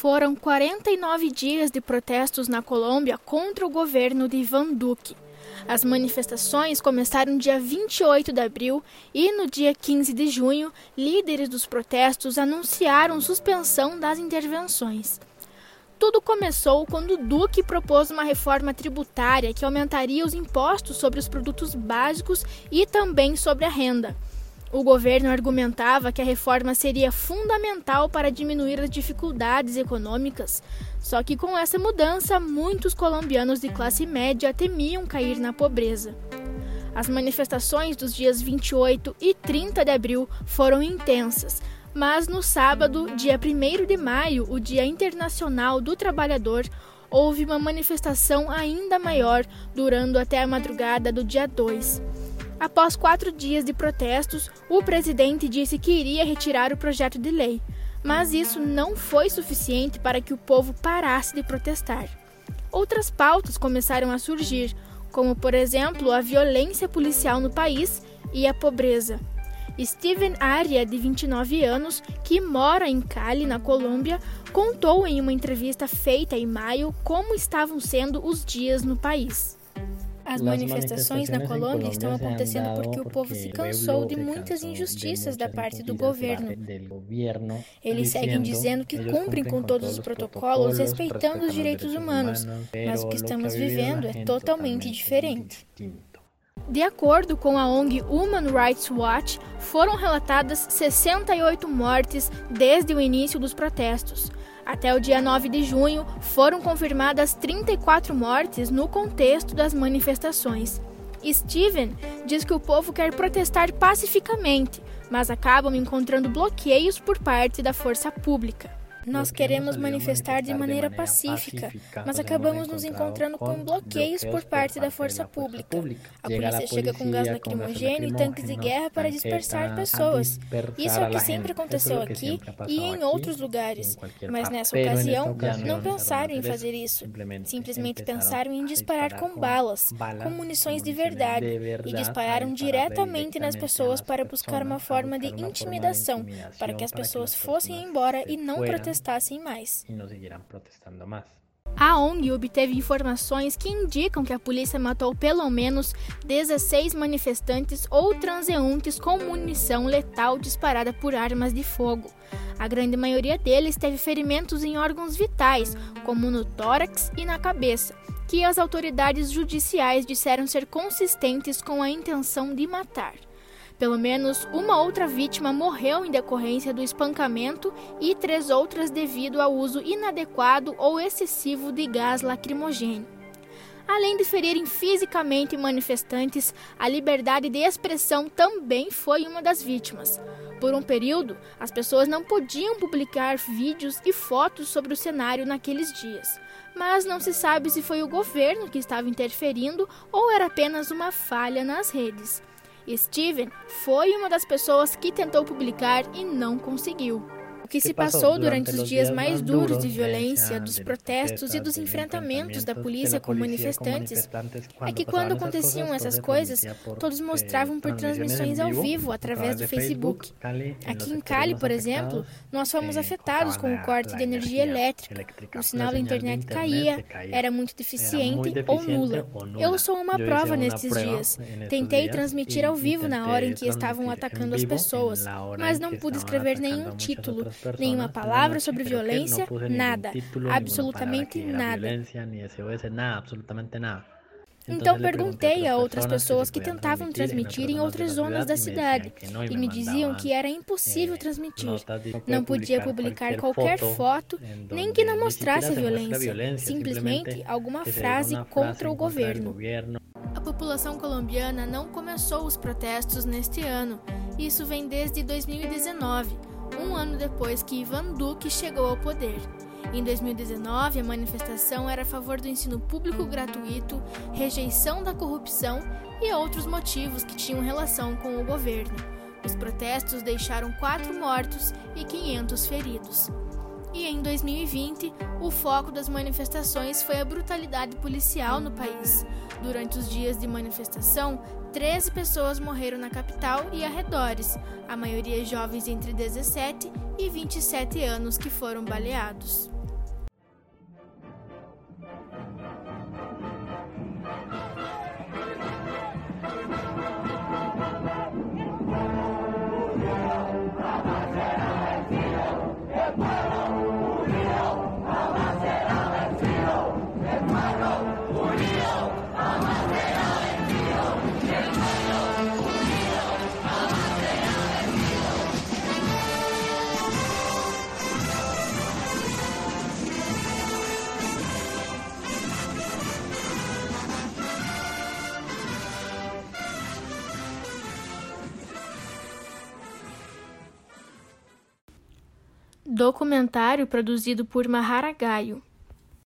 Foram 49 dias de protestos na Colômbia contra o governo de Ivan Duque. As manifestações começaram dia 28 de abril e, no dia 15 de junho, líderes dos protestos anunciaram suspensão das intervenções. Tudo começou quando Duque propôs uma reforma tributária que aumentaria os impostos sobre os produtos básicos e também sobre a renda. O governo argumentava que a reforma seria fundamental para diminuir as dificuldades econômicas. Só que com essa mudança, muitos colombianos de classe média temiam cair na pobreza. As manifestações dos dias 28 e 30 de abril foram intensas, mas no sábado, dia 1 de maio, o Dia Internacional do Trabalhador, houve uma manifestação ainda maior, durando até a madrugada do dia 2. Após quatro dias de protestos, o presidente disse que iria retirar o projeto de lei, mas isso não foi suficiente para que o povo parasse de protestar. Outras pautas começaram a surgir, como, por exemplo, a violência policial no país e a pobreza. Steven Aria, de 29 anos, que mora em Cali, na Colômbia, contou em uma entrevista feita em maio como estavam sendo os dias no país. As manifestações na Colômbia estão acontecendo porque o povo se cansou de muitas injustiças da parte do governo. Eles seguem dizendo que cumprem com todos os protocolos, respeitando os direitos humanos, mas o que estamos vivendo é totalmente diferente. De acordo com a ONG Human Rights Watch, foram relatadas 68 mortes desde o início dos protestos. Até o dia 9 de junho, foram confirmadas 34 mortes no contexto das manifestações. Steven diz que o povo quer protestar pacificamente, mas acabam encontrando bloqueios por parte da força pública. Nós queremos manifestar de maneira pacífica, mas acabamos nos encontrando com bloqueios por parte da força pública. A polícia chega com gás lacrimogêneo e tanques de guerra para dispersar pessoas. Isso é o que sempre aconteceu aqui e em outros lugares. Mas nessa ocasião, não pensaram em fazer isso. Simplesmente pensaram em disparar com balas, com munições de verdade, e dispararam diretamente nas pessoas para buscar uma forma de intimidação, para que as pessoas fossem embora e não protestassem protestassem mais. A ONG obteve informações que indicam que a polícia matou pelo menos 16 manifestantes ou transeuntes com munição letal disparada por armas de fogo. A grande maioria deles teve ferimentos em órgãos vitais, como no tórax e na cabeça, que as autoridades judiciais disseram ser consistentes com a intenção de matar. Pelo menos uma outra vítima morreu em decorrência do espancamento e três outras devido ao uso inadequado ou excessivo de gás lacrimogêneo. Além de ferirem fisicamente manifestantes, a liberdade de expressão também foi uma das vítimas. Por um período, as pessoas não podiam publicar vídeos e fotos sobre o cenário naqueles dias. Mas não se sabe se foi o governo que estava interferindo ou era apenas uma falha nas redes. Steven foi uma das pessoas que tentou publicar e não conseguiu que se passou durante os dias mais duros de violência, dos protestos e dos enfrentamentos da polícia com manifestantes é que quando aconteciam essas coisas, todos mostravam por transmissões ao vivo através do Facebook. Aqui em Cali, por exemplo, nós fomos afetados com o corte de energia elétrica. O sinal da internet caía, era muito deficiente ou nula. Eu sou uma prova nestes dias. Tentei transmitir ao vivo na hora em que estavam atacando as pessoas, mas não pude escrever nenhum título nenhuma palavra sobre violência, nada, absolutamente nada. Então perguntei a outras pessoas que tentavam transmitir em outras zonas da cidade e me diziam que era impossível transmitir. Não podia publicar qualquer foto, nem que não mostrasse violência, simplesmente alguma frase contra o governo. A população colombiana não começou os protestos neste ano. Isso vem desde 2019 um ano depois que Ivan Duque chegou ao poder. Em 2019, a manifestação era a favor do ensino público gratuito, rejeição da corrupção e outros motivos que tinham relação com o governo. Os protestos deixaram quatro mortos e 500 feridos. E em 2020, o foco das manifestações foi a brutalidade policial no país. Durante os dias de manifestação, 13 pessoas morreram na capital e arredores, a maioria jovens entre 17 e 27 anos que foram baleados. Documentário produzido por Maharagayo.